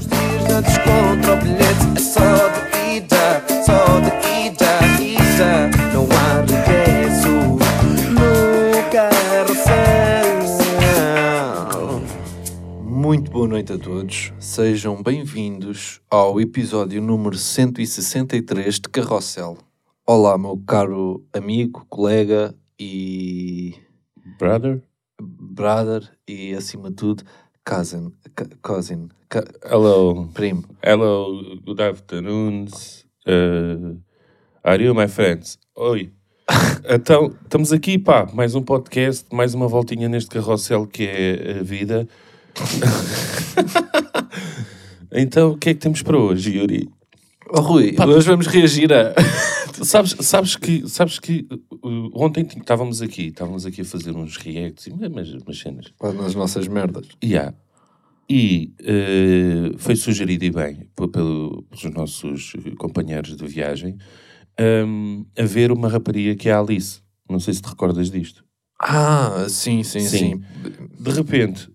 Os dias o bilhete é só de ida, só de ida, ida. Não há regresso no carrossel. Muito boa noite a todos, sejam bem-vindos ao episódio número 163 de Carrossel. Olá, meu caro amigo, colega e Brother? brother e, acima de tudo, cousin, cousin, Hello. primo. Hello, good afternoon. Uh, are you my friends? Oi. então, estamos aqui, pá, mais um podcast, mais uma voltinha neste carrossel que é a vida. então, o que é que temos para hoje, Yuri? Oh, Rui, hoje vamos reagir a... Sabes, sabes que, sabes que uh, ontem estávamos aqui, estávamos aqui a fazer uns reacts, e umas, umas cenas. nas nossas merdas. Yeah. E eh, foi sugerido e bem pe- pelo- pelos nossos companheiros de viagem hum, a ver uma rapariga que é a Alice. Não sei se te recordas disto. Ah, sim, sim, sim. Sim. De repente,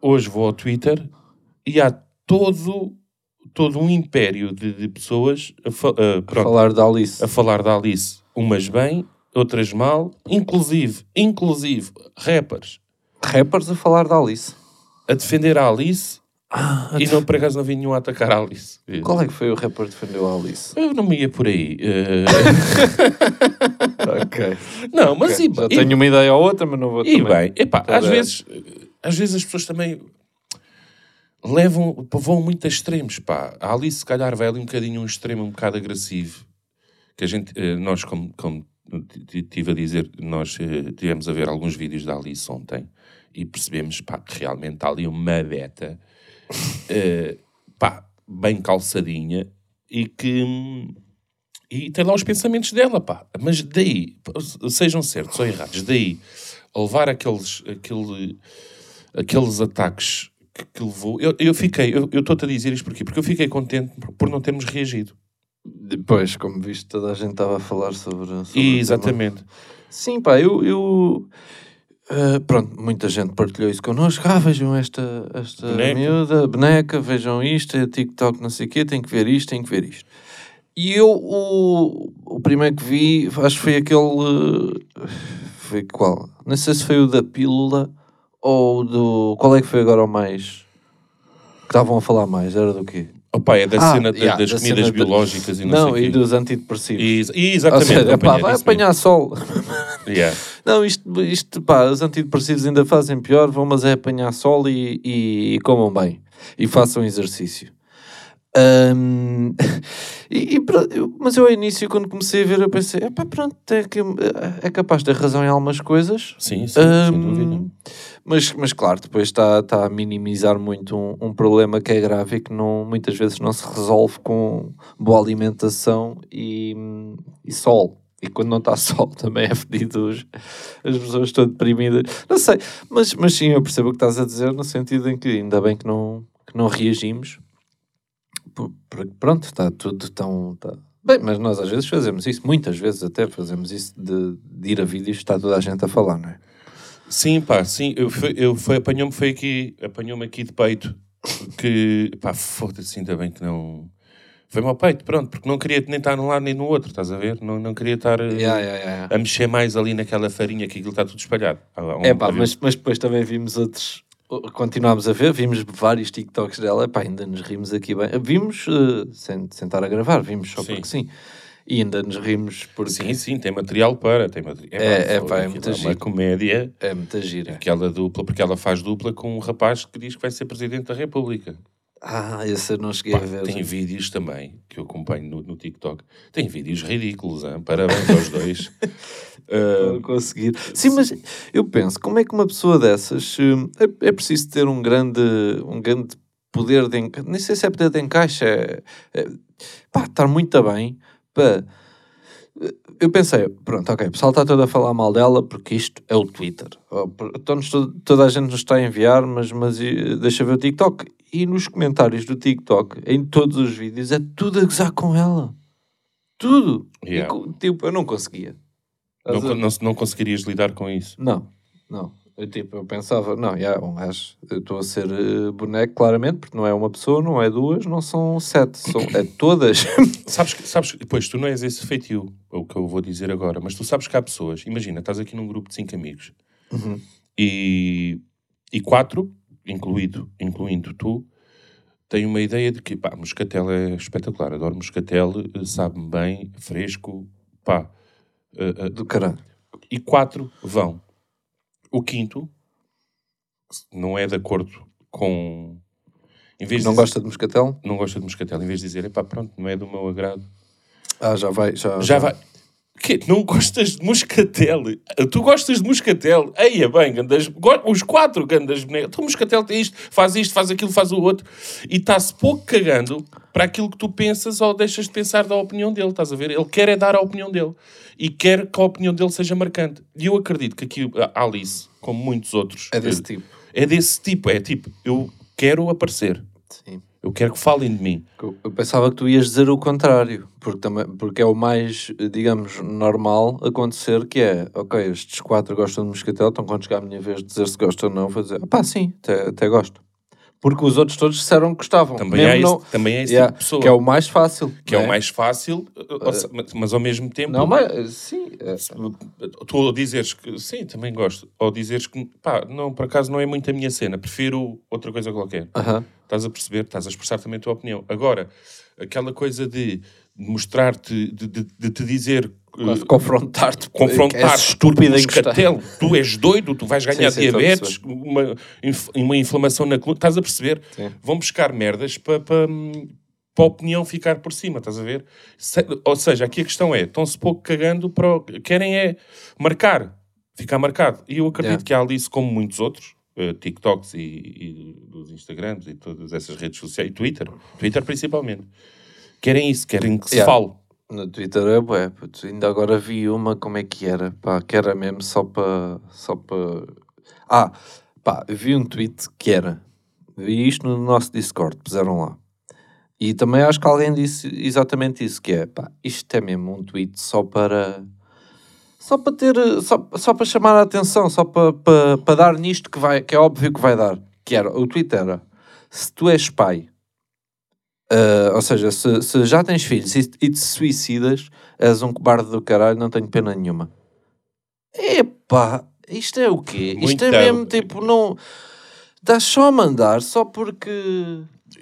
hoje vou ao Twitter e há todo, todo um império de, de pessoas a, fa- a- A pronto, falar da Alice. a falar da Alice. Umas bem, outras mal, inclusive, inclusive, rappers Rappers a falar da Alice. a defender a Alice Ah, e não, por acaso não vi nenhum a atacar a Alice. Qual é que foi o rapper que defendeu a Alice? Eu não me ia por aí. eh, ok. não, mas Ok. e, Já e- tenho uma ideia ou outra, mas não vou e também. bem, epá, às vezes, às vezes as pessoas também levam, vão muito a extremos, pá. A Alice se calhar vai ali um bocadinho um extremo, um bocado agressivo. Que a gente, eh, nós como, como estive a dizer, nós eh, tivemos a ver alguns vídeos da Alice ontem e percebemos, pá, que realmente está ali uma beta, eh, pá, bem calçadinha e que... E tem lá os pensamentos dela, pá. Mas daí, sejam certos ou errados, daí a levar aqueles, aquele, aqueles ataques que, que levou. Eu, eu fiquei, eu estou-te a dizer isto porquê? Porque eu fiquei contente por- não termos reagido. Depois, como viste, toda a gente estava a falar sobre. sobre E, exatamente. Sim, pá, eu. eu ah, pronto, muita gente partilhou isso connosco. Ah, vejam esta, esta Boneca. miúda, boneca, vejam isto, é TikTok, não sei o quê, tem que ver isto, tem que ver isto. E eu, o, o primeiro que vi, acho que foi aquele. ah, Foi qual? Não sei se foi o da pílula ou do. Qual é que foi agora o mais. Que estavam a falar mais? Era do quê? Opa, é da Ah, cena yeah, das da comidas cena biológicas e não, Não, sei e quê. dos antidepressivos. E, e exatamente. seja, pá, vai isso mesmo. apanhar sol. Yeah. Não, isto, isto, pá, os antidepressivos ainda fazem pior, vão, mas é apanhar sol e, e, e comam bem. E façam exercício. Ahm, e, e mas eu ao início, quando comecei a ver, eu pensei, "Epá, pronto, é, que, é capaz de ter razão em algumas coisas. Sim, sim, Ahm, sem dúvida. Mas, mas claro, depois está está a minimizar muito um, um problema que é grave e que não, muitas vezes não se resolve com boa alimentação e, e sol. E quando não está sol também é fedido. As pessoas estão deprimidas. Não sei, mas, mas sim, eu percebo o que estás a dizer no sentido em que ainda bem que não, que não reagimos. Por- Porque pronto, está tudo tão... tá- Bem, mas nós às vezes fazemos isso, muitas vezes até fazemos isso de, de ir a vídeos está toda a gente a falar, não é? Sim, pá, sim. Eu, foi, eu foi, apanhou-me foi aqui, apanhou-me aqui de peito. Que, pá, foda-se, ainda bem que não... Foi-me ao peito, pronto, porque não queria nem estar num lado nem no outro, estás a ver? Não, não queria estar eh, Yeah, yeah, yeah. a mexer mais ali naquela farinha que aquilo está tudo espalhado. Lá um- É pá, mas, mas depois também vimos outros. Continuámos a ver, vimos vários TikToks dela, epá, ainda nos rimos aqui bem. Vimos eh, sem, sem estar a gravar, vimos só Sim. porque sim. E ainda nos rimos porque Sim, sim, tem material para. Tem material. É, é, pá, pá, é aquilo muito uma giro. comédia, é muita gira. aquela dupla, porque ela faz dupla com um rapaz que diz que vai ser Presidente da República. Ah, esse eu não cheguei Pá, a ver. tem vídeos também que eu acompanho no, no TikTok. Tem vídeos ridículos, hein? parabéns aos dois. Ah, Não conseguir. Sim, mas eu penso, como é que uma pessoa dessas eh, é, é preciso ter um grande, um grande poder de nem sei se é poder de encaixe, é, é pá, estar muito bem Eu pensei, pronto, ok, o pessoal está todo a falar mal dela porque isto é o Twitter. Oh, por- Então toda a gente nos está a enviar, mas, mas deixa ver o TikTok. E nos comentários do TikTok, em todos os vídeos, é tudo a gozar com ela. Tudo. E Yeah. co- tipo, eu não conseguia. não, não, não conseguirias lidar com isso. não, não. Eu, tipo, eu pensava, não, yeah, um gajo, eu estou a ser eh, boneco, claramente, porque não é uma pessoa, não é duas, não são sete, são é todas. Sabes que, sabes, que- pois, tu não és esse feitio, é o que eu vou dizer agora, mas tu sabes que há pessoas, imagina, estás aqui num grupo de cinco amigos e, e quatro, incluído, incluindo tu, têm uma ideia de que, pá, moscatel é espetacular, adoro moscatel, eh, sabe-me bem, fresco, pá. eh, eh, Do caralho. e quatro vão. O quinto não é de acordo com. Não de gosta de moscatel? não gosta de moscatel, em vez de dizer, epá, pronto, não é do meu agrado. Ah, já vai, já, Já vai. Que? Não gostas de moscatel? Tu gostas de moscatel? Eia, bem, gandas, os quatro gandas bonecas. Então, moscatel tem isto, faz isto, faz aquilo, faz o outro. E está-se pouco cagando para aquilo que tu pensas ou deixas de pensar da opinião dele, estás a ver? Ele quer é dar a opinião dele. E quer que a opinião dele seja marcante. E eu acredito que aqui a Alice, como muitos outros... É desse tipo. É desse tipo. É tipo, eu quero aparecer. Eu quero que falem de mim. Eu pensava que tu ias dizer o contrário, porque, também, porque é o mais, digamos, normal acontecer, que é, ok, estes quatro gostam de moscatel, então quando chegar a minha vez de dizer se gostam ou não, vou dizer, pá, sim, até, até gosto. Porque os outros todos disseram que gostavam. Também Mesmo é esse- não- também é esse Yeah, tipo de pessoa. Que é o mais fácil. Que é não o mais fácil, se- mas, ao mesmo tempo... Não, mas, sim. é- Tu ao dizeres que sim, também gosto, ou dizeres que pá, não, por acaso não é muito a minha cena, prefiro outra coisa qualquer. Aham. Estás a perceber, estás a expressar também a tua opinião. Agora, aquela coisa de mostrar-te, de, de, de te dizer. Quase confrontar-te. confrontar És estúpida em tu és doido, tu vais ganhar Sim, sim, diabetes, uma, uma inflamação na coluna, estás a perceber? Sim. Vão buscar merdas para para a opinião ficar por cima, estás a ver? Se- ou seja, aqui a questão é, estão-se pouco cagando para o, querem é marcar, ficar marcado. E eu acredito Yeah. que a Alice, como muitos outros, eh, TikToks e, e dos Instagrams e todas essas redes sociais, e Twitter, Twitter principalmente, querem isso, querem que se Yeah. fale. No Twitter é bué, puto. Ainda agora vi uma, como é que era? Pá, que era mesmo só para... Só para... Ah, pá, vi um tweet que era... Vi isto no nosso Discord, puseram lá. E também acho que alguém disse exatamente isso, que é, pá, isto é mesmo um tweet só para... Só para ter... Só, só para chamar a atenção, só para, para, para dar nisto que, vai, que é óbvio que vai dar. Que era, o tweet era, se tu és pai Uh, ou seja, se, se já tens filhos e, e te suicidas, és um cobarde do caralho, não tenho pena nenhuma. Epá, isto é o quê? Isto é Muito. mesmo tipo, não. Dás só a mandar só porque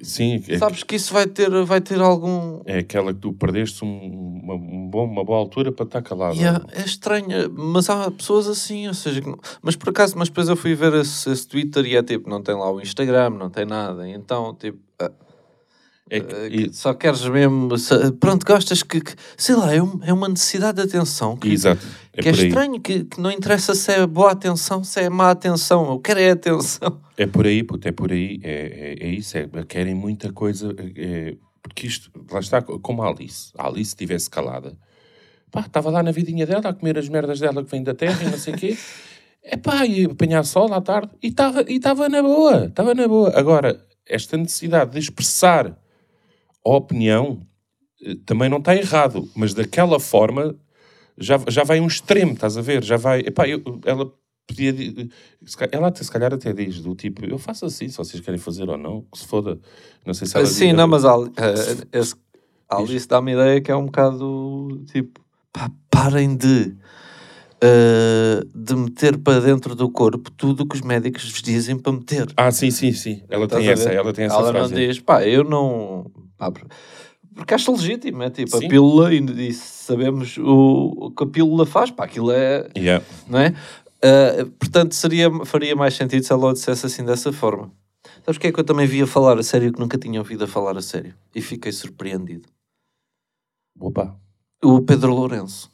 Sim, é, sabes que isso vai ter, vai ter algum. é aquela que tu perdeste um- uma, um bom, uma boa altura para estar calado. Yeah, é estranho, mas há pessoas assim, ou seja, que não- mas por acaso, mas depois eu fui ver esse, esse Twitter e é tipo, não tem lá o Instagram, não tem nada, então tipo, ah, É que- ah, e- só queres mesmo, pronto, gostas que, que- sei lá, é, um- é uma necessidade de atenção que, exato, é que é estranho, que, que não interessa se é boa atenção, se é má atenção, eu quero é atenção. É por aí, puto, é por aí, é, é, é isso, é, querem muita coisa, é, porque isto, lá está, como a Alice, a Alice estivesse calada, pá, estava lá na vidinha dela, a comer as merdas dela que vem da terra e não sei o quê, é pá, e apanhar sol à tarde, e estava e na boa, estava na boa. Agora, esta necessidade de expressar a opinião eh, também não está errado, mas daquela forma já, já vai um extremo, estás a ver? Já vai. Epá, eu, ela podia. Ela até, se calhar até diz do tipo: eu faço assim, se vocês querem fazer ou não, que se foda. Não sei se ela. Sim, diz- não, mas Ali- eh, esse- Alice dá-me ideia que é um bocado tipo, pá, parem de, eh, de meter para dentro do corpo tudo o que os médicos vos dizem para meter. Ah, sim, sim, sim. Ela Estás tem essa, ela tem essa Ela frase. não diz, pá, eu não. Pá, porque acho legítimo, é tipo Sim. a pílula e, e sabemos o, o que a pílula faz, pá, aquilo é. Yeah. Não é? Ah, portanto, seria, faria mais sentido se ela o dissesse assim dessa forma. Sabes o que é que eu também via falar a sério que nunca tinha ouvido a falar a sério? E fiquei surpreendido. Opa. O Pedro Lourenço.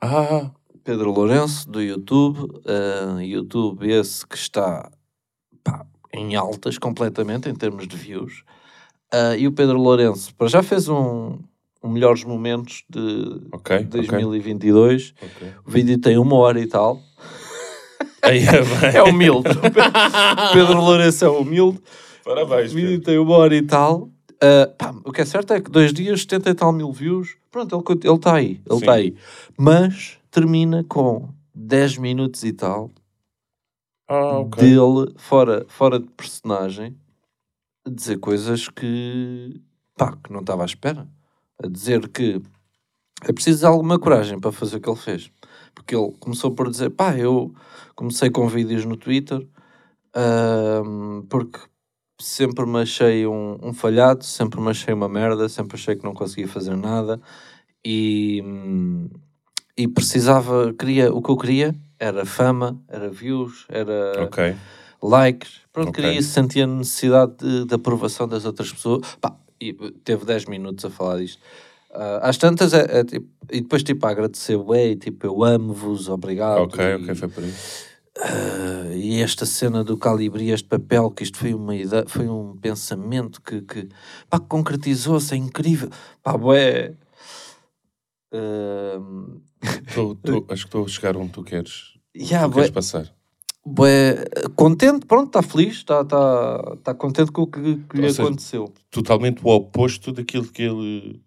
Ah, Pedro Lourenço, do YouTube. ah, YouTube esse que está pá, em altas completamente em termos de views. Ah, e o Pedro Lourenço para já fez um, um melhores momentos de ok. ok. 2022. ok. O vídeo tem uma hora e tal. É. É humilde. O Pedro Lourenço é humilde. Parabéns, O vídeo Pedro. tem uma hora e tal. Ah, pá, o que é certo é que dois dias, 70 e tal mil views. Pronto, ele está ele tá aí. Ele está aí. Mas termina com 10 minutos e tal Ah, ok. dele, fora, fora de personagem, a dizer coisas que, pá, que não estava à espera. A dizer que é preciso de alguma coragem para fazer o que ele fez. Porque ele começou por dizer, pá, eu comecei com vídeos no Twitter ahm, porque sempre me achei um, um falhado, sempre me achei uma merda, sempre achei que não conseguia fazer nada e, e precisava, queria, o que eu queria era fama, era views, era Ok. Likes, pronto, Ok. queria isso, sentia a necessidade de, de aprovação das outras pessoas. Pá, e teve 10 minutos a falar disto. Ah, às tantas, é, é tipo, e depois tipo a agradecer, ué, tipo, eu amo-vos, obrigado. Ok, e, ok, foi por aí. ah, e esta cena do calibri, este papel, que isto foi uma ideia, foi um pensamento que, que pá, concretizou-se, é incrível. Pá, ué. Tô- tô- acho que estou a chegar onde tu queres, yeah, tu queres passar. Bué, contente, pronto, está feliz, está tá, tá contente com o que, que lhe seja, aconteceu. Totalmente o oposto daquilo que ele.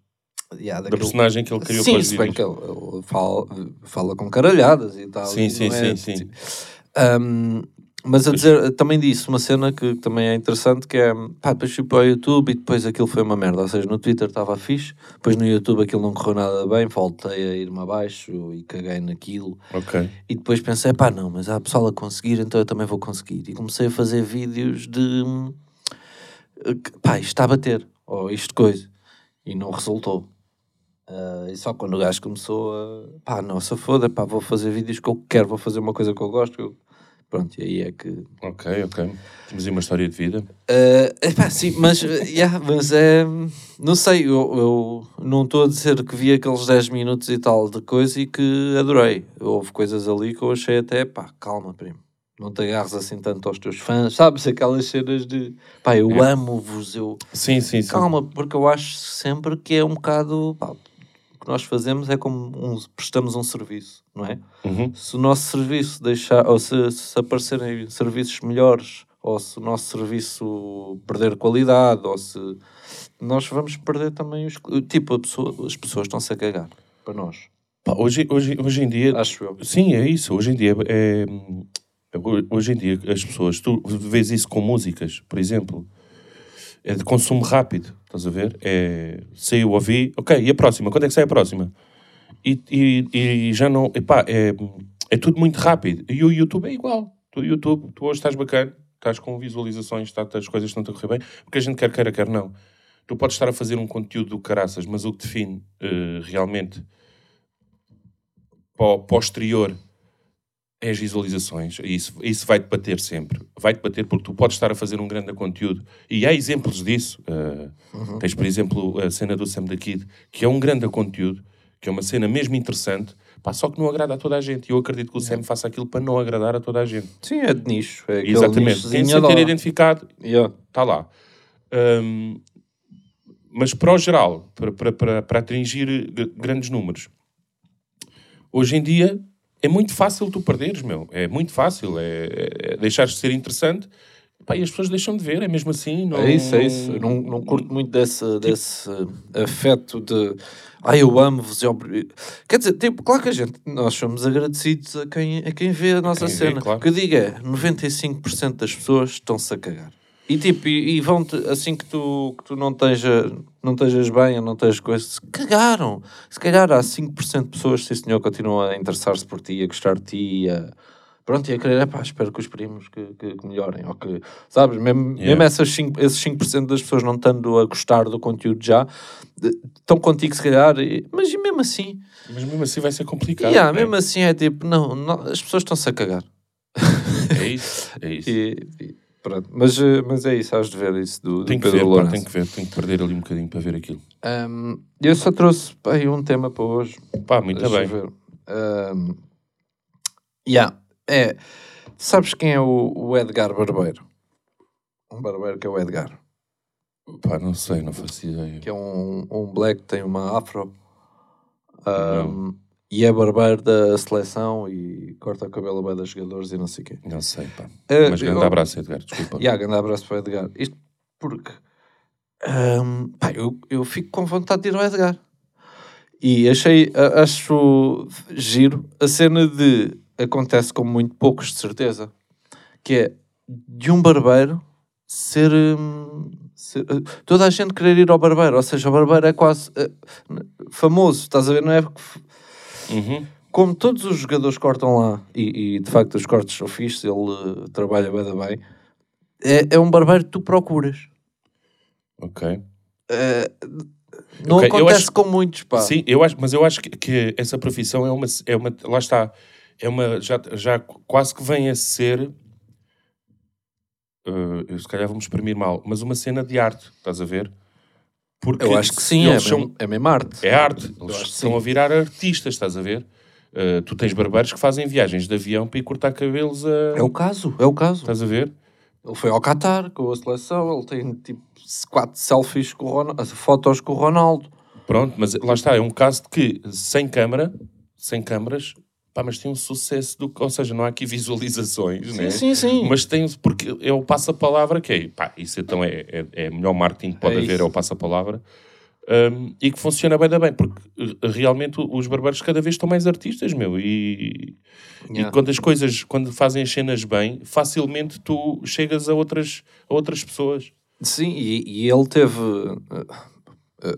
Yeah, da daquilo- personagem que ele criou Sim, para se bem que ele, ele fala, fala com caralhadas e tal. Sim, e sim, é- sim, sim. Um, mas a dizer, também disse uma cena que também é interessante, que é, pá, depois fui para o YouTube e depois aquilo foi uma merda, ou seja, no Twitter estava fixe, depois no YouTube aquilo não correu nada bem, voltei a ir-me abaixo e caguei naquilo, Ok. e depois pensei, pá, não, mas há pessoal a conseguir, então eu também vou conseguir, e comecei a fazer vídeos de, que, pá, isto está a bater, ou isto coisa, e não resultou. Ah, e só quando o gajo começou a pá, se foda, pá, vou fazer vídeos que eu quero, vou fazer uma coisa que eu gosto. eu- Pronto, e aí é que. Ok, ok. Temos aí uma história de vida. Ah, epá, sim, mas, eh, yeah, mas é. Não sei, eu, eu não estou a dizer que vi aqueles 10 minutos e tal de coisa e que adorei. Houve coisas ali que eu achei até, pá, calma, primo. Não te agarres assim tanto aos teus fãs, sabes? Aquelas cenas de pá, eu É. amo-vos, eu. Sim, sim, sim. Calma, porque eu acho sempre que é um bocado. pá, que nós fazemos é como um, prestamos um serviço, não é? Uhum. Se o nosso serviço deixar, ou se, se aparecerem serviços melhores, ou se o nosso serviço perder qualidade, ou se nós vamos perder também os. Tipo, a pessoa- as pessoas estão-se a cagar para nós, Pá, hoje, hoje, hoje em dia. acho eu. Sim, é isso. Hoje em dia é, é- hoje em dia as pessoas, tu vês isso com músicas, por exemplo, é de consumo rápido, estás a ver? É saiu, ouvi, ok, e a próxima? Quando é que sai a próxima? E, e, e já não, epá, é, é tudo muito rápido. E o YouTube é igual. Tu, YouTube, tu hoje estás bacana, estás com visualizações, tá, as coisas estão a correr bem, porque a gente quer queira, quer não. Tu podes estar a fazer um conteúdo do caraças, mas o que define eh, realmente para o posterior é as visualizações. Isso, isso vai-te bater sempre. Vai-te bater porque tu podes estar a fazer um grande conteúdo. E há exemplos disso. Uh, Tens, por exemplo, a cena do Sam da Kid, que é um grande conteúdo, que é uma cena mesmo interessante, pá, só que não agrada a toda a gente. E eu acredito que o Sam faça aquilo para não agradar a toda a gente. Sim, é de nicho. É Exatamente. Quem se dar. identificado, Yeah. está lá. Hum, mas para o geral, para, para, para, para atingir grandes números, hoje em dia é muito fácil tu perderes, meu. É muito fácil. É, é, é deixares de ser interessante pá, e as pessoas deixam de ver. É mesmo assim. Não... É isso, é isso. Eu não, não curto muito desse, desse afeto de ai, eu amo-vos. e obri-" Quer dizer, tipo, claro que a gente, nós somos agradecidos a quem, a quem vê a nossa Quem vê, cena. claro. O que eu digo é, 95% das pessoas estão-se a cagar. E tipo, e, e vão-te, assim que tu, que tu não, esteja, não estejas bem ou não estejas coisas, se cagaram. Se calhar há 5% de pessoas, sim senhor, continuam a interessar-se por ti, a gostar de ti, a... Pronto, e a querer, epá, espero que os primos que, que, que melhorem, ou que, sabes, mesmo, Yeah. mesmo essas 5, esses 5% das pessoas não estando a gostar do conteúdo já, estão contigo se calhar, e- mas e mesmo assim, Mas mesmo assim vai ser complicado. yeah, né? mesmo assim é tipo, não, não, as pessoas estão-se a cagar. É isso. É isso. E, e pronto, mas, eh, mas é isso, has de ver isso do, do Tenho que Pedro ver, pá, Lourenço. tenho que ver. Tenho que perder ali um bocadinho para ver aquilo. Um, eu só trouxe aí um tema para hoje. Pá, muito Deixa bem. ver. Um, yeah, é. Sabes quem é o, o Edgar Barbeiro? Um barbeiro que é o Edgar. Pá, não sei, não faço ideia. Que é um, um black que tem uma afro. Um, e é barbeiro da seleção e corta o cabelo bem dos jogadores e não sei o quê. Não sei, pá. Uh, Mas grande eu- abraço, Edgar. Desculpa. Yeah, grande abraço para Edgar. Isto porque hum, pá, eu, eu fico com vontade de ir ao Edgar. E achei, acho giro a cena de acontece com muito poucos, de certeza. que é de um barbeiro ser, hum, ser- eh, toda a gente querer ir ao barbeiro, ou seja, o barbeiro é quase eh, famoso, estás a ver? Não é Uhum. como todos os jogadores cortam lá, e, e, de facto os cortes são fixos, ele eh, trabalha bem, da bem, é, é um barbeiro que tu procuras. Ok. Eh, não Ok, eu acontece acho- com muitos, pá. Sim, eu acho, mas eu acho que, que essa profissão é uma, é uma. Lá está. É uma. Já, já quase que vem a ser. eh, eu se calhar vou-me exprimir mal, mas uma cena de arte, estás a ver? Porque Eu acho que sim, é são- é mesmo arte. É arte. Eu Eles acho que estão a virar artistas, estás a ver? Uh, tu tens barbeiros que fazem viagens de avião para ir cortar cabelos a. É o caso, é o caso. Estás a ver? Ele foi ao Qatar com a seleção, ele tem tipo quatro selfies com Ronaldo, fotos com o Ronaldo. Pronto, mas lá está, é um caso de que sem câmara, sem câmaras, pá, mas tem um sucesso do ou seja, não há aqui visualizações, né? sim, sim. Mas tem, porque é o passa-palavra que é, pá, isso então é, é, é o melhor marketing que pode É haver, isso. é o passa-palavra. Um, e que funciona bem da bem, porque uh, realmente os barbeiros cada vez estão mais artistas, meu, e, Yeah. e quando as coisas, quando fazem as cenas bem, facilmente tu chegas a outras, a outras pessoas. Sim, e, e ele teve, eh, eh,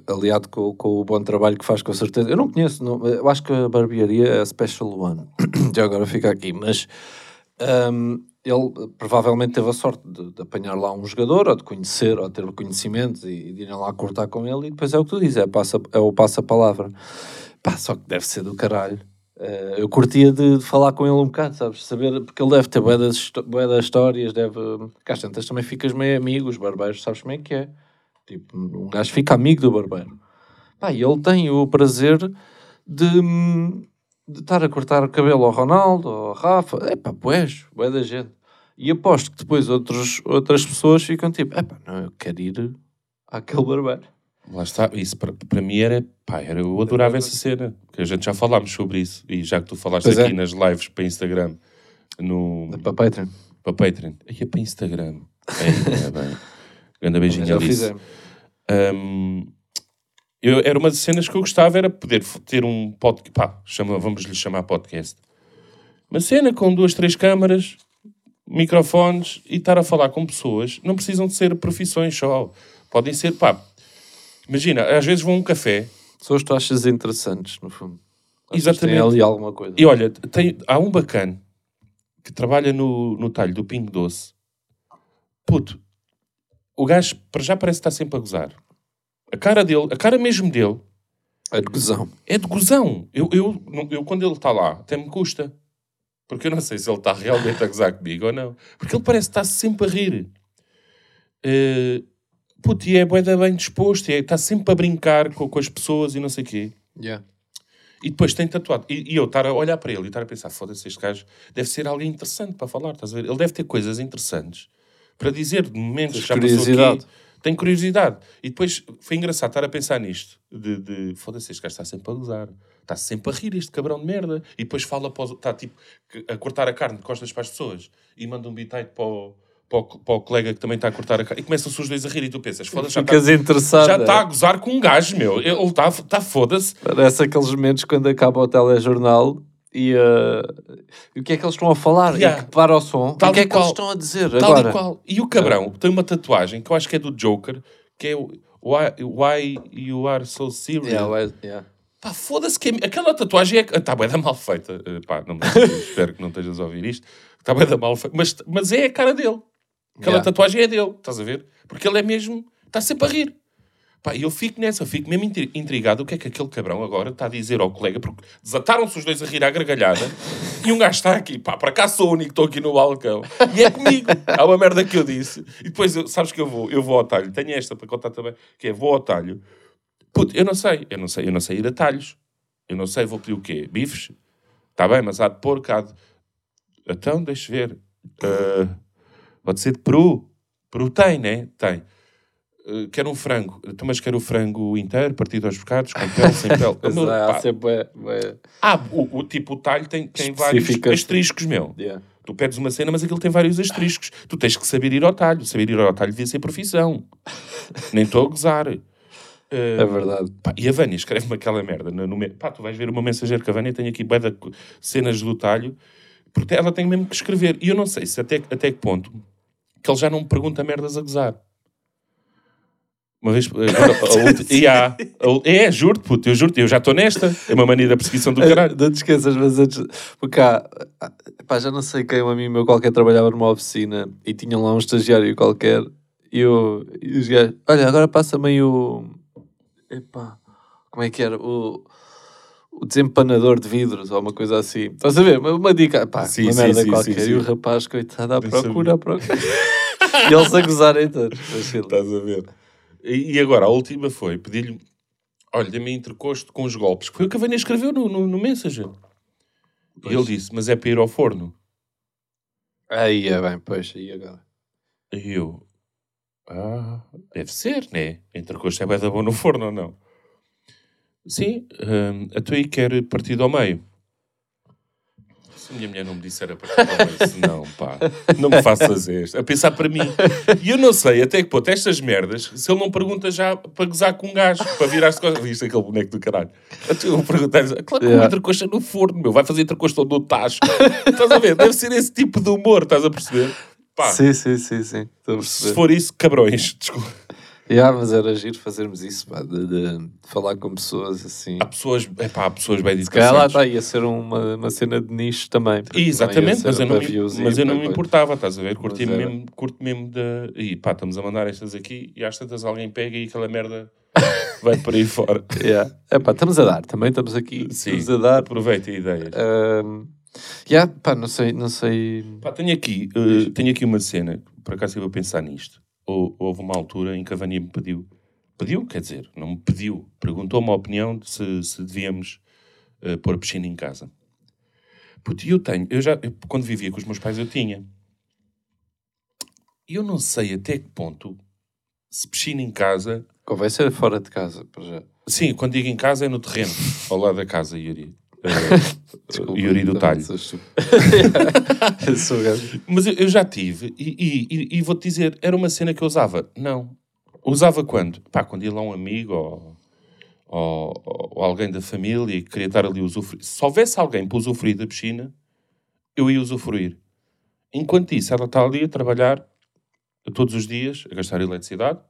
aliado com, com o bom trabalho que faz, com certeza. Eu não conheço, não, eu acho que a barbearia é a Special One, já agora fica aqui, mas ahm, ele eh, provavelmente teve a sorte de, de apanhar lá um jogador, ou de conhecer, ou de ter conhecimentos e, de irem lá cortar com ele, e depois é o que tu dizes, é, passa, é o passa-palavra. Pá, só que deve ser do caralho. Eh, eu curtia de, de falar com ele um bocado, sabes? Saber, porque ele deve ter bué das, histórias, deve. Cá tantas também ficas meio amigo, os barbeiros, sabes como é que é? Tipo, um gajo fica amigo do barbeiro. Pá, e ele tem o prazer de, de estar a cortar o cabelo ao Ronaldo, ao Rafa, é pá, pois, bué da gente. E aposto que depois outros, outras pessoas ficam tipo, é pá, não, eu quero ir àquele barbeiro. Lá está, isso para, para mim era, pá, era, eu adorava essa cena, porque a gente já falámos sobre isso, e já que tu falaste Pois aqui é. nas lives para Instagram, no, Para Patreon. para Patreon, aí é para Instagram, é, é bem, grande beijinho Alice. Hum, eu, era uma das cenas que eu gostava, era poder ter um podcast, pá, chama, vamos lhe chamar podcast. Uma cena com duas, três câmaras, microfones e estar a falar com pessoas. Não precisam de ser profissões só. Podem ser, pá, imagina, às vezes vão a um café Pessoas que tu achas interessantes, no fundo. Achas Exatamente. Ali alguma coisa. e olha, tem, há um bacana que trabalha no, no talho do Pingo Doce. Puto, o gajo para já parece estar sempre a gozar. A cara dele, a cara mesmo dele, É de gozão. é de gozão. Eu, eu, eu quando ele está lá, até me custa. Porque eu não sei se ele está realmente a gozar comigo ou não. Porque ele parece estar sempre a rir. Uh, puto, e é bué da bem disposto. e é- Está sempre a brincar com, com as pessoas e não sei o quê. Yeah. E depois tem tatuado. E, e eu estar a olhar para ele e estar a pensar, foda-se, este gajo deve ser alguém interessante para falar, estás a ver? Ele deve ter coisas interessantes para dizer de momentos que já passou aqui. Tem curiosidade. E depois foi engraçado estar a pensar nisto. De, de foda-se, este gajo está sempre a gozar. Está sempre a rir, este cabrão de merda. E depois fala para os, está tipo a cortar a carne de costas para as pessoas e manda um bitite para o, para, o, para o colega que também está a cortar a carne. E começam-se os dois a rir e tu pensas, foda-se, já está, já está a é? gozar com um gajo, meu. Ele está, está foda-se. Parece aqueles momentos quando acaba o telejornal e, uh, e o que é que eles estão a falar? Yeah. E que para o som. Tal o que é que eles qual. estão a dizer Tal agora? e qual. E o cabrão tem uma tatuagem que eu acho que é do Joker, que é o Why, why You Are So Serious. Yeah, well, yeah. Pá, foda-se que é- aquela tatuagem é... Está bem da mal feita. Eh, Pá, não, espero que não estejas a ouvir isto. Está bem da mal feita. Mas, mas é a cara dele. Aquela Yeah. tatuagem é dele, estás a ver? Porque ele é mesmo... Está sempre a rir. Pá, eu fico nessa, eu fico mesmo intri- intrigado o que é que aquele cabrão agora está a dizer ao colega, porque desataram-se os dois a rir à gargalhada e um gajo está aqui, pá, para cá sou o único que estou aqui no balcão e é comigo. Há uma merda que eu disse. E depois, eu- sabes que eu vou, eu vou ao talho, tenho esta para contar também, que é vou ao talho. Puto, eu não sei, eu não sei, eu não sei ir a talhos. Eu não sei, vou pedir o quê? Bifes? Está bem, mas há de porco, há de... Então, deixa ver. Ah, pode ser de peru. Peru tem, né? Tem. Uh, quero um frango. Então, mas quero o frango inteiro, partido aos bocados, com pele, sem pele. Meu, pá. Ah, o, o tipo, o talho tem, tem vários asteriscos, meu. yeah. Tu pedes uma cena, mas aquilo tem vários asteriscos. Tu tens que saber ir ao talho. Saber ir ao talho devia ser profissão. Nem estou a gozar. Uh, É verdade. Pá, e a Vânia escreve-me aquela merda. No, no pá, tu vais ver o meu mensageiro que a Vânia tem aqui co- cenas do talho. Porque ela tem mesmo que escrever. E eu não sei se até, até que ponto que ele já não me pergunta merdas a gozar. Uma vez. Agora, a ulti- e há- a- é, juro-te, puto, eu juro-te, eu já estou nesta. É uma mania da perseguição do caralho. Não te esqueças, mas antes. Porque há. Pá, já não sei quem, um amigo meu qualquer trabalhava numa oficina e tinham lá um estagiário qualquer. E, eu, e os gajos. Olha, agora passa-me aí o. Epá, como é que era? O. O desempanador de vidros ou uma coisa assim. Estás a ver? Uma, dica. Pá, Sim, uma sim, merda sim, qualquer. E o rapaz, coitado, à procura, à procura. e eles a gozarem todos. Estás a ver? E, agora, a última foi pedir-lhe: olha, dê-me entrecosto com os golpes. Foi o que a Vânia escreveu no, no, no Messenger. E ele disse: mas é para ir ao forno. Aí é bem, pois, aí agora. E eu, ah, deve ser, né? Entrecosto é bué da bom no forno ou não? Sim, hum, a tua aí quer partido ao meio. Se a minha mulher não me disser a partido ao meio, se não, pá, não me faças este. A pensar para mim. E eu não sei até que ponto estas merdas, se ele não pergunta já para gozar com um gajo, para virar-se costas. Viste aquele boneco do caralho? Eu vou perguntar claro que Yeah. entrecosto é no forno, meu, vai fazer entrecosto onde eu estás. A ver? Deve ser esse tipo de humor, estás a perceber? Pá, Sim, sim, sim, sim. Se for isso, cabrões, desculpa. Yeah, mas era giro fazermos isso, pá, de, de- de falar com pessoas assim. Há pessoas, epá, há pessoas bem Se calhar lá educadas. está, ia ser uma, uma cena de nicho também. Exatamente, mas eu não, para mas eu não para me importava, estás a ver? Curti mesmo, curto mesmo da. E pá, estamos a mandar estas aqui e às tantas alguém pega e aquela merda vai por aí fora. Yeah. Epá, estamos a dar, também estamos aqui, Sim, estamos a dar. aproveita ideias. Ahm, yeah, pá, não sei, não sei. Pá, tenho aqui, eh, tenho aqui uma cena, por acaso estive a pensar nisto. Hou- Houve uma altura em que a Vânia me pediu, pediu, quer dizer, não me pediu, perguntou-me a opinião de se, se devíamos eh, pôr a piscina em casa. Puto, e eu tenho, eu já, eu, quando vivia com os meus pais, eu tinha. E eu não sei até que ponto, se piscina em casa, Convém ser fora de casa, para já. sim, quando digo em casa é no terreno, ao lado da casa, Yuri. Eh, Desculpa, Yuri do Talho. Mas eu, eu já tive, e, e- e- vou-te dizer, era uma cena que eu usava. Não. Usava quando? Pá, quando ia lá um amigo ou, ou, ou alguém da família e queria estar ali usufruir. Se houvesse alguém para usufruir da piscina, eu ia usufruir. Enquanto isso, ela está ali a trabalhar todos os dias, a gastar eletricidade,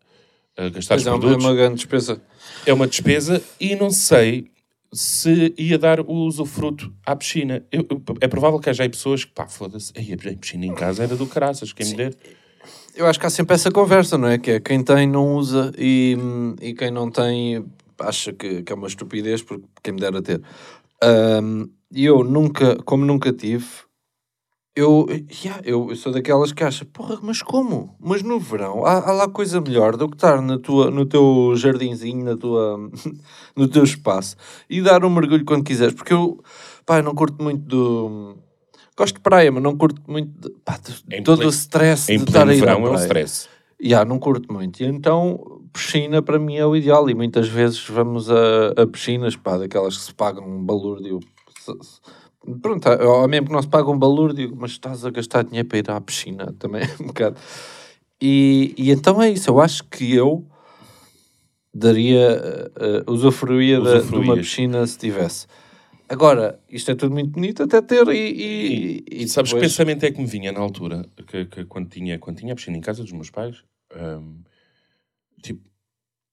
a gastar Mas os é é produtos. uma grande despesa. É uma despesa e não sei se ia dar o usufruto à piscina. Eu- eu- é provável que haja aí pessoas que, pá, foda-se, "Ei, a piscina em casa era do caraças, quem me der. Eu acho que há sempre essa conversa, não é? Que é quem tem não usa e, e quem não tem acha que, que é uma estupidez porque quem me dera ter. E eu nunca, como nunca tive, eu, yeah, eu, eu sou daquelas que acha, porra, mas como? Mas no verão há, há lá coisa melhor do que estar na tua, no teu jardinzinho, na tua, no teu espaço e dar um mergulho quando quiseres, porque eu, pá, eu não curto muito do. Gosto de praia, mas não curto muito de, pá, de- todo pleno- o stress de estar aí verão é um stress. Ya, não curto muito. E então, piscina para mim é o ideal. E muitas vezes vamos a, a piscinas, pá, daquelas que se pagam um balúrdio. Pronto, ou mesmo que não se paga um balúrdio, mas estás a gastar dinheiro para ir à piscina também, é um bocado. E, e então é isso. Eu acho que eu daria, uh, usufruía da- de uma piscina se tivesse. Agora, isto é tudo muito bonito até ter e... E, E, e sabes que depois- pensamento é que me vinha na altura, que, que quando, tinha, quando tinha a piscina em casa dos meus pais, hum, tipo,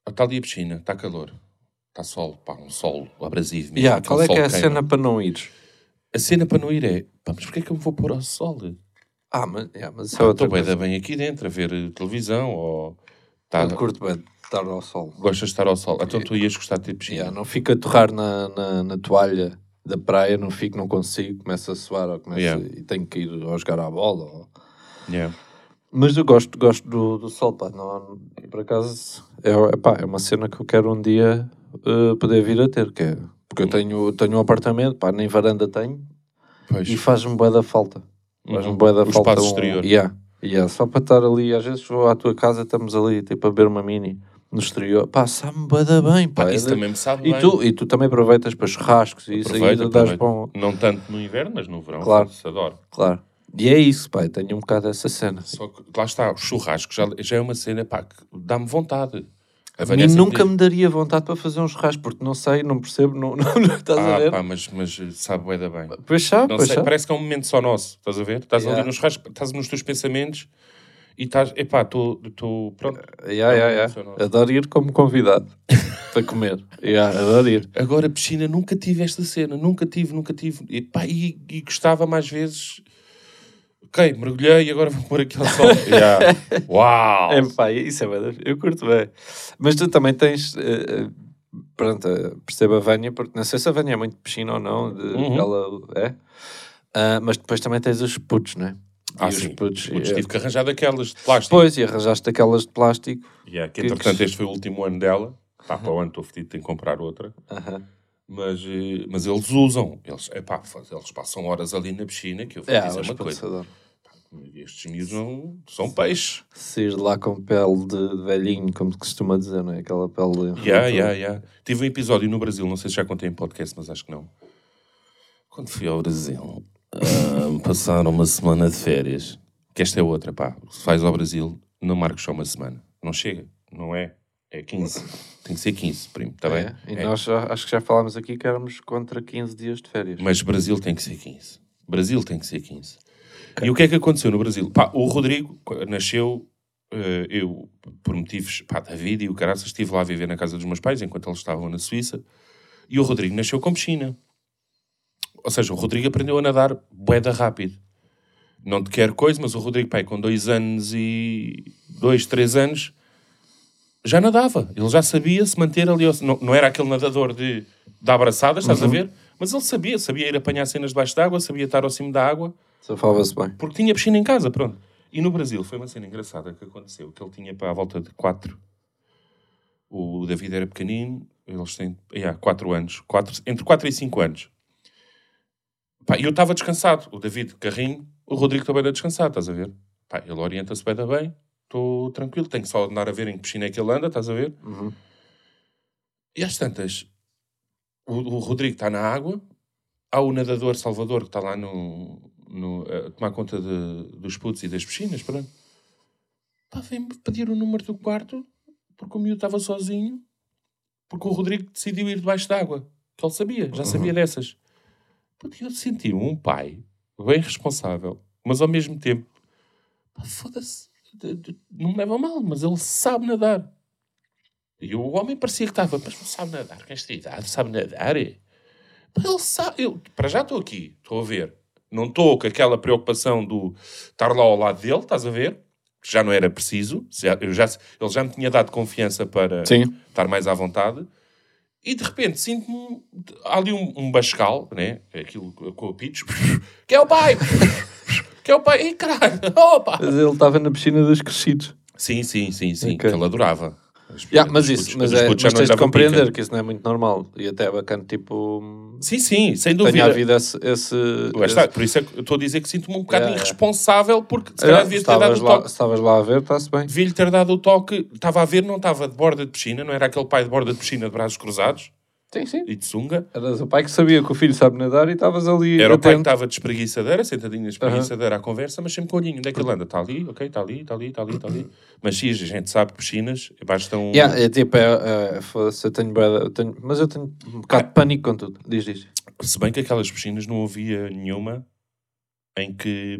está ali a piscina, está calor, está sol, pá, um sol abrasivo. mesmo, aquele qual é que é a cena para não ires? A cena para não ir é, pá, mas porquê é que eu me vou pôr ao sol? Ah, mas, ya, mas isso é outra Estou bem, coisa. da bem aqui dentro a ver eh, televisão ou tá, Eu curto bem de estar ao sol. gostas de estar ao sol. Então tu ias gostar de ter piscina. Yeah, não fico a torrar na, na, na toalha da praia, não fico, não consigo, começo a suar ou começo Yeah. e tenho que ir ou jogar à bola. ou- Yeah. Mas eu gosto, gosto do, do sol, pá. Não, por acaso é, é, pá, é uma cena que eu quero um dia eh, poder vir a ter, que é, porque eu tenho, tenho um apartamento, pá, nem varanda tenho Pois. e faz-me bué da falta. Faz-me Uhum. bué da O falta. espaço um- exterior. Yeah, yeah, só para estar ali, às vezes vou à tua casa, estamos ali, tipo, a beber uma mini no exterior. Pá, sabe-me bué da bem, pá. É isso de- também me sabe e bem. tu, e tu também aproveitas para churrascos e isso aí dás bom. Não tanto no inverno, mas no verão. Claro. Se adoro. Claro. E é isso, pai. Tenho um bocado essa cena. Só que lá está, o churrasco já, já é uma cena pá, que dá-me vontade. A A mim Vanessa nunca me daria vontade para fazer um churrasco, porque não sei, não percebo, não, não, não estás a Ah, ver? pá, mas, mas sabe bué da bem. Pois sabe, Não pois sei, sabe. parece que é um momento só nosso, estás a ver? Estás Yeah. ali no churrasco, estás nos teus pensamentos e estás, epá, estou, pronto. Yeah, yeah, yeah. É nosso. Adoro ir como convidado para comer. Yeah, adoro ir. Agora, piscina, nunca tive esta cena, nunca tive, nunca tive. E, pá, e, e gostava mais vezes. Ok, mergulhei e agora vou pôr aquele sol. Yeah. Uau! É, pá, isso é bem, eu curto bem. Mas tu também tens, eh, pronto, eh, percebo a Vânia, porque não sei se a Vânia é muito piscina ou não, de, Uhum. ela é, Ah, mas depois também tens os putos, não é? Ah, E os sim. putos, Putz, eh, tive que arranjar daquelas de plástico. Pois, e arranjaste aquelas de plástico. Yeah, que, que- entretanto, este foi o último ano dela. Pá, para o ano estou fedido, tenho que comprar outra. Aham. Mas, mas eles usam. Eles, epá, eles passam horas ali na piscina, que eu vou É, dizer os uma putos coisa. adoram. Estes miúdos não, são peixes. Sair de lá com pele de, velhinho, como se costuma dizer, não é? Aquela pele de... Yeah, yeah, yeah. Tive um episódio no Brasil, não sei se já contei em podcast, mas acho que não. Quando fui ao Brasil, ah, passaram uma semana de férias. Que esta é outra, pá. Se vais ao Brasil, não marques só uma semana. Não chega, não é? É 15. Tem que ser 15, primo, está bem? É, E É. nós já, acho que já falámos aqui que éramos contra 15 dias de férias. Mas Brasil tem que ser 15. Brasil tem que ser 15. E o que é que aconteceu no Brasil? Pá, o Rodrigo nasceu, eh, eu, por motivos pá, da vida e o caraças, estive lá a viver na casa dos meus pais enquanto eles estavam na Suíça. E o Rodrigo nasceu com piscina. Ou seja, o Rodrigo aprendeu a nadar boeda rápido. Não te quero coisa, mas o Rodrigo, pai, com dois anos e... dois, três anos, já nadava. Ele já sabia se manter ali. Não, não era aquele nadador de dar abraçadas, estás a ver? Mas ele sabia, sabia ir apanhar cenas debaixo d'água, sabia estar ao cimo da água, Safava-se bem. porque tinha piscina em casa, pronto. E no Brasil foi uma cena engraçada que aconteceu, que ele tinha para a volta de quatro. O David era pequenino, eles têm yeah, quatro anos, quatro, entre 4 e 5 anos. E eu estava descansado, o David carrinho, o Rodrigo também era descansado, estás a ver? Pá, ele orienta-se bem, bem, estou tranquilo, tenho só de andar a ver em que piscina é que ele anda, estás a ver? Uhum. E às tantas, o, o Rodrigo está na água, há o nadador Salvador que está lá no, no, a tomar conta de- dos putos e das piscinas, pronto. Pá, vem-me pedir o número do quarto, porque o miúdo estava sozinho, porque o Rodrigo decidiu ir debaixo d'água, que ele sabia, já sabia dessas. Puto, eu senti um pai bem responsável, mas ao mesmo tempo, foda-se, não me leva mal, mas ele sabe nadar. E o homem parecia que estava, mas não sabe nadar com esta idade, sabe nadar? é?" Ele sabe, eu, para já estou aqui, estou a ver. Não estou com aquela preocupação do estar lá ao lado dele, estás a ver? Que Já não era preciso, já, eu já, ele já me tinha dado confiança para Sim. estar mais à vontade. E de repente sinto-me há ali um, um bascal, né? Aquilo com o pitch, que é o pai, que é o pai, e caralho, opa! Mas ele estava na piscina dos crescidos. Sim, sim, sim, sim, Ok. que ele adorava. Yeah, mas isso, mas, é, mas já não lhe tens de compreender pica. que isso não é muito normal. E até é bacana, tipo, Sim, sim, sem tenha dúvida. havido esse... esse, Lá esse- por isso é que eu estou a dizer que sinto-me um bocado Yeah, irresponsável porque se calhar devia ter dado estavas o lá, toque. estavas lá a ver, está-se bem. Devia-lhe ter dado o toque. Estava a ver, não estava de borda de piscina, não era aquele pai de borda de piscina de braços cruzados Sim, sim. e de sunga. Eras o pai que sabia que o filho sabe nadar e estavas ali Era o pai que atento. estava de espreguiçadeira, sentadinho na espreguiçadeira à conversa, mas sempre com o olhinho. Onde é que ele anda? Está ali, ok, está ali, está ali, está ali, está ali. Mas sim, a gente sabe piscinas basta um. Yeah, é tipo, é, é, eu tenho, de- eu tenho- mas eu tenho um bocado de pânico com tudo. Diz, diz. Se bem que aquelas piscinas não havia nenhuma em que,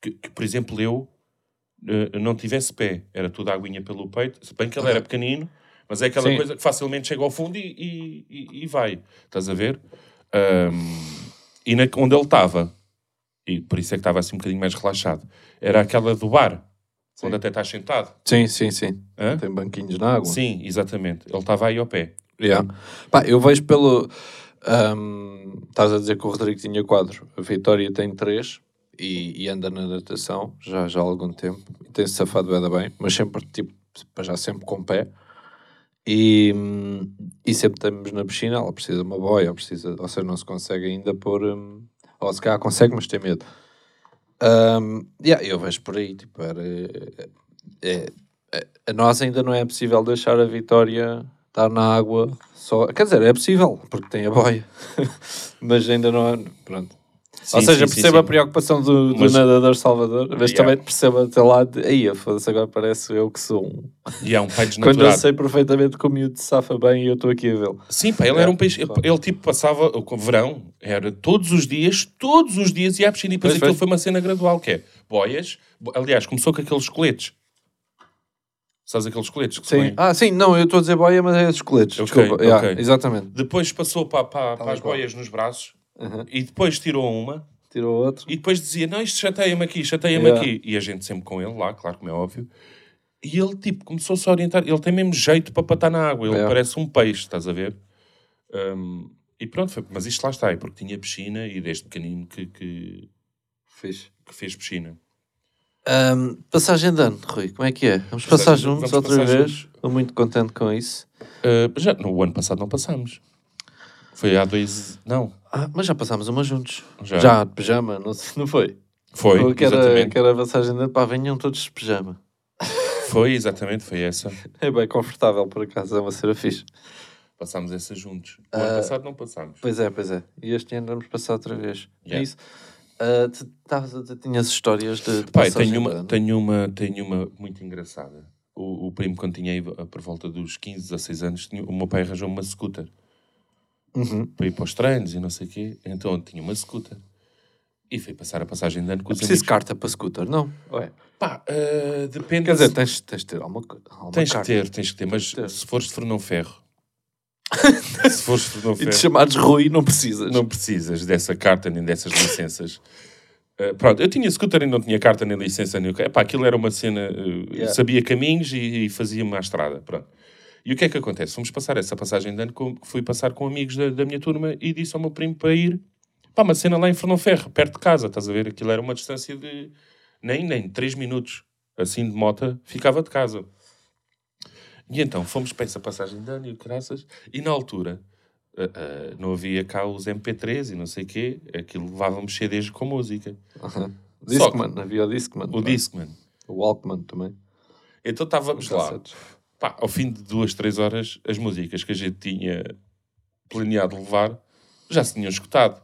que, que, por exemplo, eu eh, não tivesse pé. Era tudo aguinha pelo peito. Se bem que ele era pequenino, mas é aquela Sim. coisa que facilmente chega ao fundo e, e, e- e vai. Estás a ver? Ahm, e na, onde ele estava, e por isso é que estava assim um bocadinho mais relaxado, era aquela do bar, onde até estás sentado. Sim, sim, sim. Hã? Tem banquinhos na água. Sim, exatamente. Ele estava aí ao pé. Yeah. Pá, eu vejo pelo. ahm, Estás a dizer que o Rodrigo tinha quatro, a Vitória tem três e, e anda na natação já, já há algum tempo e tem-se safado bem, bem, mas sempre, tipo, já sempre com pé. E, hum, e sempre estamos na piscina, ela precisa de uma boia, precisa, ou seja, não se consegue ainda pôr. hum, ou se calhar consegue, mas tem medo. Um, yeah, eu vejo por aí, tipo, era, é, é, a nós ainda não é possível deixar a Vitória estar na água só. Quer dizer, é possível, porque tem a boia, mas ainda não é. Pronto. Sim, Ou seja, sim, perceba sim. a preocupação do, do Mas- nadador Salvador, mas Yeah. também perceba até lá de aí, foda-se, agora parece eu que sou um. E há um pai Quando eu desnaturado. sei perfeitamente que o miúdo safa bem e eu estou aqui a vê-lo. Sim, pá, ele era um peixe. Ele, ele, tipo passava o verão, era todos os dias, todos os dias ia à piscina e depois Pois aquilo foi. foi uma cena gradual, que é boias. bo- Aliás, começou com aqueles coletes. Sabes aqueles coletes que Sim. Ah, sim, não, eu estou a dizer boia, mas é os coletes. Ok, Desculpa. ok. Yeah, exatamente. Depois passou para, para, para as boias nos braços Uhum. e depois tirou uma Tirou outro. e depois dizia: Não, isto chateia-me aqui, chateia-me Yeah. aqui. E a gente sempre com ele lá, claro, como é óbvio. E ele, tipo, começou-se a orientar. Ele tem mesmo jeito para patar na água. Ele Yeah. parece um peixe, estás a ver? Um, e pronto, foi. mas isto lá está, é porque tinha piscina e desde pequenino que, que, Fixe. que fez piscina. Ahm, passagem de ano, Rui, como é que é? Vamos passar juntos vamos outra vez? Estou muito contente com isso. Uh, já no ano passado não passámos. Foi há dois. Não, Ah, mas já passámos uma juntos. Já. Já, de pijama, não, sei- não foi? foi. que, era, exatamente. que era a passagem de pá, venham todos de pijama. Foi, exatamente, foi essa. É bem confortável, por acaso, é uma cena fixe. Passámos essa juntos. O ano passado não passámos. Pois é, pois é. E este ano vamos passar outra vez. É Yeah. isso. Ah, tu dizer, tinhas histórias de, de Pai, tenho uma, ano? tenho, uma, tenho uma muito engraçada. O, o primo, quando tinha aí, a- por volta dos 15, 16 anos, tinha, o meu pai arranjou uma scooter Uhum. para ir para os treinos e não sei o quê. Então tinha uma scooter. E fui passar a passagem de ano com os Preciso de amigos. carta para scooter, não? Ué. Pá, ah, depende. Quer dizer, tens, tens de ter alguma, alguma tens que carta. ter, tens que ter. Mas ter. se fores de Fernão Ferro, se fores de Fernão E te Ferro, chamares Rui, não precisas. não precisas dessa carta nem dessas licenças. Uh, pronto, eu tinha scooter e não tinha carta nem licença nem o que. Epá, aquilo era uma cena, uh, Yeah. sabia caminhos e, e fazia-me à estrada. Pronto. E o que é que acontece? Fomos passar essa passagem de ano, com, fui passar com amigos da, da minha turma e disse ao meu primo para ir para uma cena lá em Fernão Ferro, perto de casa, estás a ver? Aquilo era uma distância de nem, nem 3 minutos, assim de mota, ficava de casa. E então fomos para essa passagem de ano e o graças, e na altura ah, ah, não havia cá os MP3 e não sei o quê, aquilo levávamos CDs com música. Uhum. Discman, havia o Discman. O é? Discman. O Walkman também. Então estávamos lá. Cassetes. Pá, ao fim de duas, três horas, as músicas que a gente tinha planeado levar já se tinham escutado.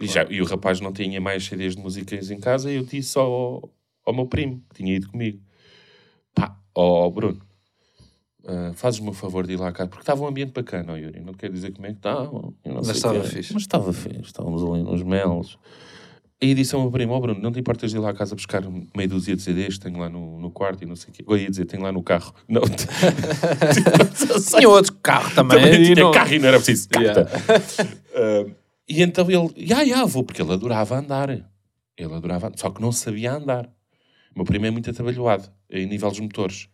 E, já, e o rapaz não tinha mais CDs de músicas em casa e eu disse ao, ao meu primo, que tinha ido comigo, pá, ó Bruno, ah, fazes-me o favor de ir lá cá, porque estava um ambiente bacana, ó Yuri, não quer dizer como é que está. Mas estava fixe. Mas estava fixe, estávamos ali nos melos. E ao meu primo, ó Bruno, não te importas de ir lá à casa buscar meia dúzia de CDs tenho lá no, no quarto e não sei o quê. Eu ia dizer, tenho lá no carro. Não, Tinha outro carro também. também tinha não- carro e não era preciso carta. Yeah. Ah, e então ele, já, já, vou, porque ele adorava andar. Ele adorava, só que não sabia andar. O meu primo é muito atabalhoado, em nível dos motores.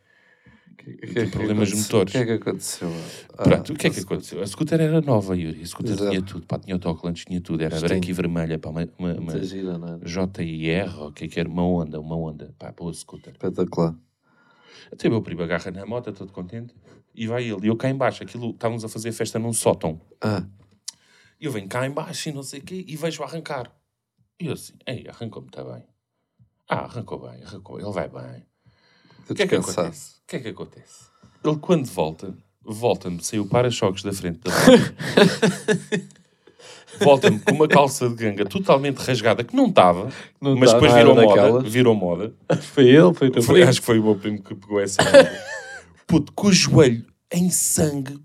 Que- que- Tem que problemas motores. O que é que aconteceu? Ah, Pronto, o que é que aconteceu? A scooter era nova, Yuri. A scooter Exato. tinha tudo. Pá, tinha autocolantes, tinha tudo. Era branca e vermelha. Pá, uma, uma, uma é? JIR, ou o que é que era? Uma onda, uma onda. Pá, boa scooter. Espetacular. Até o meu primo agarra na moto, todo contente. E vai ele. E eu cá em baixo. Aquilo, estávamos a fazer festa num sótão. Ah, E eu venho cá em baixo e não sei o quê. E vejo arrancar. E eu assim, ei, arrancou-me, está bem. Ah, arrancou bem, arrancou. Ele vai bem. O que é que acontece? O que é que acontece? Ele, quando volta, volta-me, saiu o para-choques da frente da volta-me com uma calça de ganga totalmente rasgada, que não estava, Não mas tá, depois virou moda. Virou moda. Foi ele, foi o teu Foi- primo. acho que foi o meu primo que pegou essa moda. Puto, com o joelho em sangue,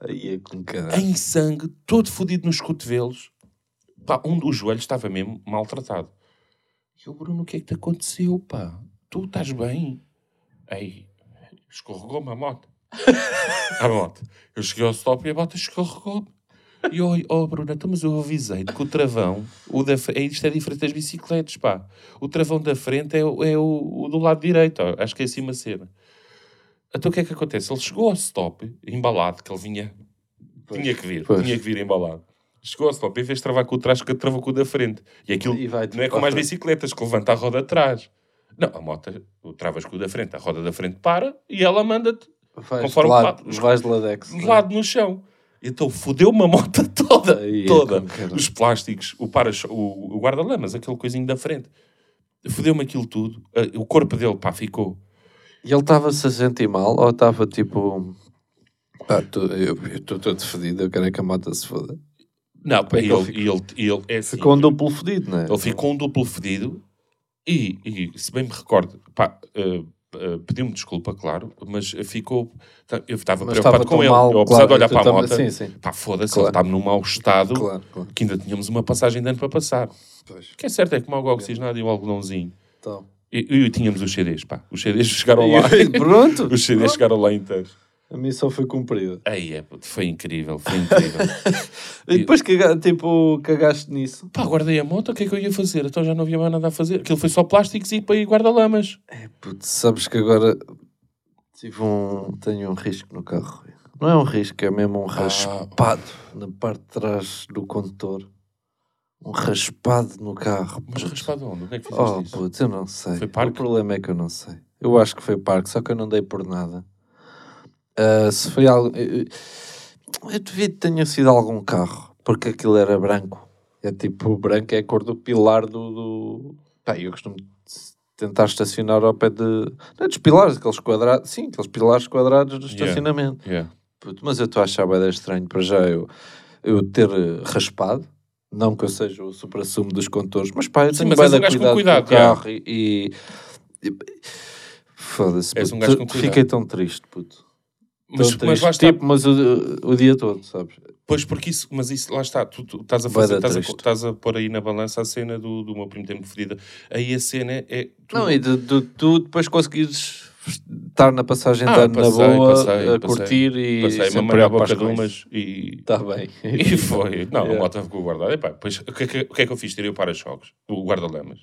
Aí é com caralho. em sangue, todo fodido nos cotovelos. Pá, um dos joelhos estava mesmo maltratado. E eu, Bruno, o que é que te aconteceu, pá? Tu estás bem? Ei, escorregou-me a moto. a moto. Eu cheguei ao stop e a moto escorregou-me. E eu, oh Bruno, então, mas eu avisei-te que o travão, o da, é, isto é diferente das bicicletas, pá. O travão da frente é, o- é o, o do lado direito, ó. acho que é assim uma cena. Então o que é que acontece? Ele chegou ao stop, embalado, que ele vinha, tinha que vir, Pois. tinha que vir embalado. Chegou ao stop, em vez de travar com o trás, que travou com o da frente. E aquilo E vai não é como as bicicletas, que levanta a roda atrás. Não, a moto, o travas com o da frente, a roda da frente para e ela manda-te conforme de lado, o papo. vais de ladex. de é? lado no chão. Então fodeu-me a moto toda, Aí é toda. caralho. Os plásticos, o, para o, o guarda-lamas, aquele coisinho da frente. Fodeu-me aquilo tudo. Ah, O corpo dele, pá, ficou. E ele estava-se a sentir mal ou estava tipo. Ah, tu- eu estou todo fedido, eu quero é que a moto se foda. Não, pá, é ele, ele ele, ele, é assim, Ficou um duplo fedido, não é? Ele ficou um duplo fedido e, e, se bem me recordo, pá, eh, eh, pediu-me desculpa, claro, mas ficou. Eu estava Mas preocupado estava com ele. mal, eu, apesar claro, de olhar para a moto, sim, sim. pá, foda-se, Claro. ele estava num mau estado Claro, claro. que ainda tínhamos uma passagem de ano para passar. Pois. O que é certo é que o oxigenado e o algodãozinho. Então. E, e tínhamos os CDs, pá. Os CDs chegaram lá. Pronto. os CDs chegaram lá inteiros. A missão foi cumprida. Aí é, puto, foi incrível, foi incrível. E depois caga, tipo, cagaste nisso. pá, guardei a moto, o que é que eu ia fazer? Então já não havia mais nada a fazer. Aquilo foi só plásticos e para ir guarda-lamas. Putz, sabes que agora tive um, tenho um risco no carro. Não é um risco, é mesmo um raspado na parte de trás do condutor. Um raspado no carro. Mas puto. raspado onde? Onde é que fizeste Oh, isso? putz, eu não sei. Foi parque? O problema é que eu não sei. Eu acho que foi parque, só que eu não dei por nada. Ah, se foi algo. Eu, eu que tenha sido algum carro, porque aquilo era branco. É tipo, branco é a cor do pilar do. do... Pá, eu costumo tentar estacionar ao pé de. Não é dos pilares, aqueles quadrados. Sim, aqueles pilares quadrados do Yeah. estacionamento. Yeah. Puto, mas eu estou a achar bem estranho para já eu, eu ter eh, raspado. Não que eu seja o supra-sumo dos condutores, mas pá, eu Sim, tenho mas és um de gajo com cuidado, cuidado, com o carro e... e- e- Foda-se, puto, um cuidado. fiquei tão triste, puto. Mas, Tão mas lá está. Tipo, mas o, o dia todo, sabes? Pois porque isso, mas isso lá está, tu, tu estás a fazer, estás a, estás a pôr aí na balança a cena do, do meu primo tempo ferida. Aí a cena é. Tu, Não, e de, de- tu depois conseguires estar na passagem Ah, ano na passei, boa, passei, a passei. curtir e passei sem mamar a boca de umas e. Está bem. E foi. Não, Yeah. a moto ficou guardada. Epá, depois, o, que é que é que eu fiz? Tirei o para-choques, o guarda-lamas.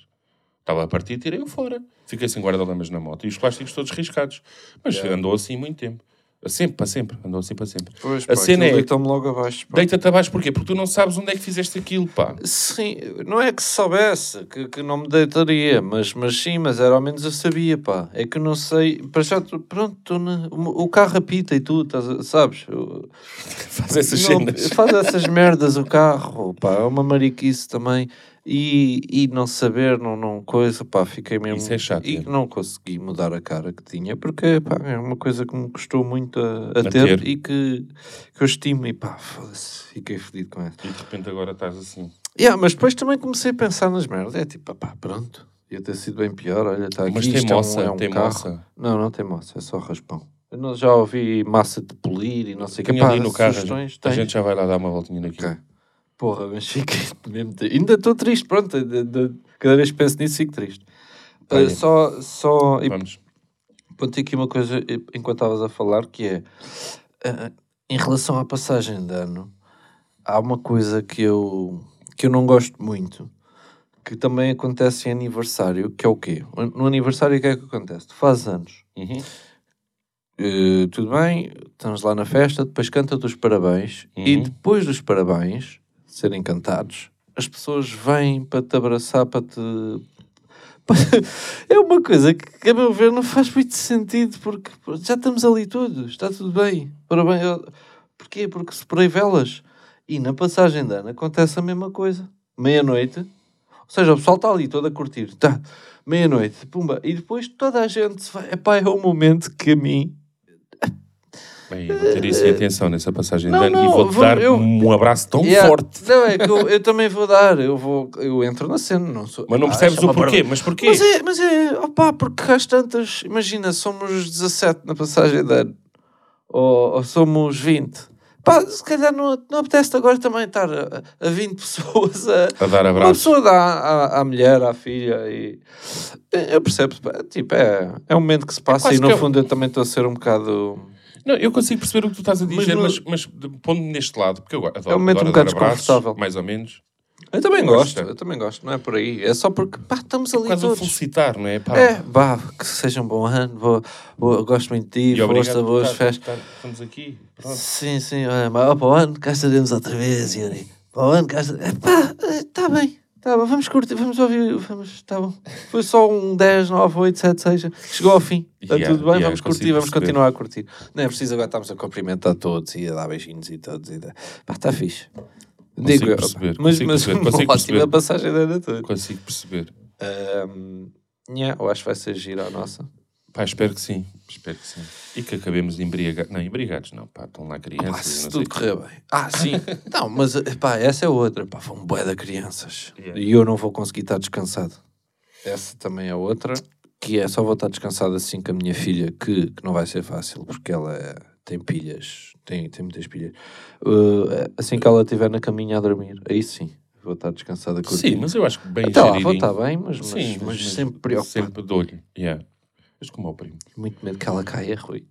Estava a partir, tirei-o fora. Fiquei sem guarda-lamas na moto e os plásticos todos riscados. Mas Yeah. andou assim muito tempo. Sempre, para sempre. Andou assim para sempre. Pois, A pá, cena aquilo é- deitou-me logo abaixo. pá. Deita-te abaixo porquê? Porque tu não sabes onde é que fizeste aquilo, pá. Sim, não é que se soubesse que, que não me deitaria, mas, mas sim, mas era ao menos eu sabia, pá. É que não sei, para já, tu- pronto, na- o, carro apita e tudo, estás a- sabes? Eu- Faz essas não- cenas. faz essas merdas o carro, pá, é uma mariquice também. E, e não saber, não, não coisa, pá, fiquei mesmo. Isso é chato, E é. não consegui mudar a cara que tinha, porque, pá, é uma coisa que me custou muito a, a ter, ter. e que, que eu estimo, e pá, foda-se, fiquei fedido com essa. E de repente agora estás assim. Yeah, mas depois também comecei a pensar nas merdas. É tipo, pá, pronto, ia ter sido bem pior. Olha, está aqui. Mas tem isto é um- moça, é um tem carro. moça. Não, não tem moça, é só raspão. Eu já ouvi massa de polir e não sei o que. Ali no carro. sugestões, A gente já vai lá dar uma voltinha naquilo. Ok. Porra, mas fiquei mesmo. Ainda estou triste, pronto. de- de- cada vez que penso nisso, fico triste. Uh, só, só, e Vamos. Ponto aqui uma coisa enquanto estavas a falar que é eh, em relação à passagem de ano, há uma coisa que eu, que eu não gosto muito que também acontece em aniversário, que é o quê? No aniversário o que é que acontece? Tu fazes anos, Uhum. eh, tudo bem, estamos lá na festa, depois canta-te os parabéns e Uhum. depois dos parabéns serem cantados, as pessoas vêm para te abraçar, para te é uma coisa que, a meu ver, não faz muito sentido, porque já estamos ali todos, está tudo bem. Parabéns. Porquê? Porque separei velas. E na passagem de ano acontece a mesma coisa. Meia-noite. Ou seja, o pessoal está ali todo a curtir. Tá. Meia-noite. Pumba. E depois toda a gente se vai. Epá, é o momento que a mim... Bem, eu vou ter isso em atenção nessa passagem Não, de ano não, e vou-te vou- dar eu- um abraço tão Yeah. forte. Não, é que eu, eu também vou dar. Eu, vou, eu entro na cena. Não sou... Mas não Ah, percebes chama o porquê. Mas porquê? Mas é, mas é, opá, porque às tantas, imagina, somos 17 na passagem de ano, ou, ou somos 20. Pá, se calhar não, não apetece agora também estar a, a 20 pessoas a... A dar Uma pessoa dá à, à mulher, à filha e... Eu percebo, pá, tipo, é, é um momento que se passa quase e no que é- fundo eu também estou a ser um bocado... Não, eu consigo perceber o que tu estás a Mas dizer, mas, mas, de- pondo-me neste lado, porque eu adoro, É um momento adoro um bocado desconfortável. mais ou menos. Eu também gosto, gosto. eu também gosto, não é por aí. É só porque, pá, estamos ali Quase a todos. felicitar, não é? Pá, É, vá, que seja um bom ano, vou, vou- gosto muito de ti, e força, por boas estar- festas. Estamos aqui. Pronto. Sim, sim, olha, mas ó, para o ano cá estaremos outra vez, Yuri. Para o ano cá estaremos. Pá, está bem, está bem, vamos curtir, vamos ouvir, vamos, está bom. Foi só um 10, 9, 8, 7, 6, chegou ao fim. Está Yeah, tudo bem, yeah, vamos curtir, vamos perceber. continuar a curtir. Não é preciso agora estarmos a cumprimentar todos e a dar beijinhos e todos. E Pá, está fixe. Digo eu, perceber, mas, consigo mas perceber, uma ótima perceber. passagem da toda. Consigo perceber. Um, yeah, eu acho que vai ser gira a nossa. Pá, espero que sim. Espero que sim. E que acabemos embriagados. Não, embriagados não, pá. Estão lá crianças. E se tudo correr bem. Ah, sim. não, mas pá, essa é outra. Pá, vão bué de crianças. Yeah. E eu não vou conseguir estar descansado. Essa também é outra. Que é só vou estar descansado assim com a minha filha, que, que não vai ser fácil, porque ela é- tem pilhas. Tem, tem muitas pilhas. Uh, assim que ela estiver na caminha a dormir, aí sim. Vou estar descansada com Sim, mas eu acho que bem Até lá, vou estar bem, mas, mas, Sim, mas, sempre preocupado. Sempre de olho. Yeah. Mas como ao primo. Muito medo que ela caia, Rui.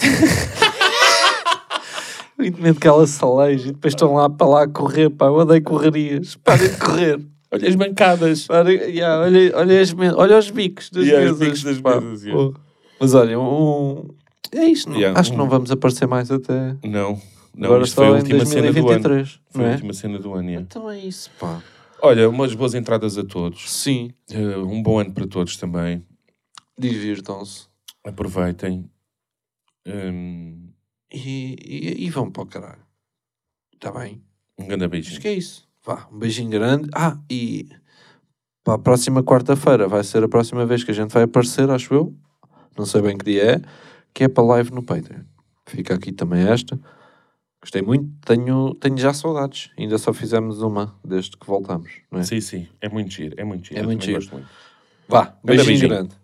Muito medo que ela se aleije e depois estão lá para lá a correr, pá. Eu odeio correrias. Parem de correr. Olha as bancadas. Parem, yeah, olha, olha, as olha os bicos das Yeah, mesas. bicos das pá. mesas, yeah. Mas olha, um... é isto. não- Yeah, Acho que um- não vamos aparecer mais até. Não. Não, Agora isto foi a em última cena do ano. 2023, Foi não a é? última cena do ano, yeah. Então é isso, pá. Olha, umas boas entradas a todos. Sim, Eh, um bom ano para todos também. Divirtam-se. Aproveitem. Hum, E, e, e vão para o caralho. Está bem? um grande Acho beijinho. que é isso. Vá, um beijinho grande. Ah, e para a próxima quarta-feira vai ser a próxima vez que a gente vai aparecer, acho eu. Não sei bem que dia é, que é para live no Patreon. Fica aqui também esta. Gostei muito, tenho, tenho já saudades. Ainda só fizemos uma desde que voltamos. É? Sim, sim. É muito giro. É muito giro. É muito giro. muito. Vá, beijinho, beijinho. grande.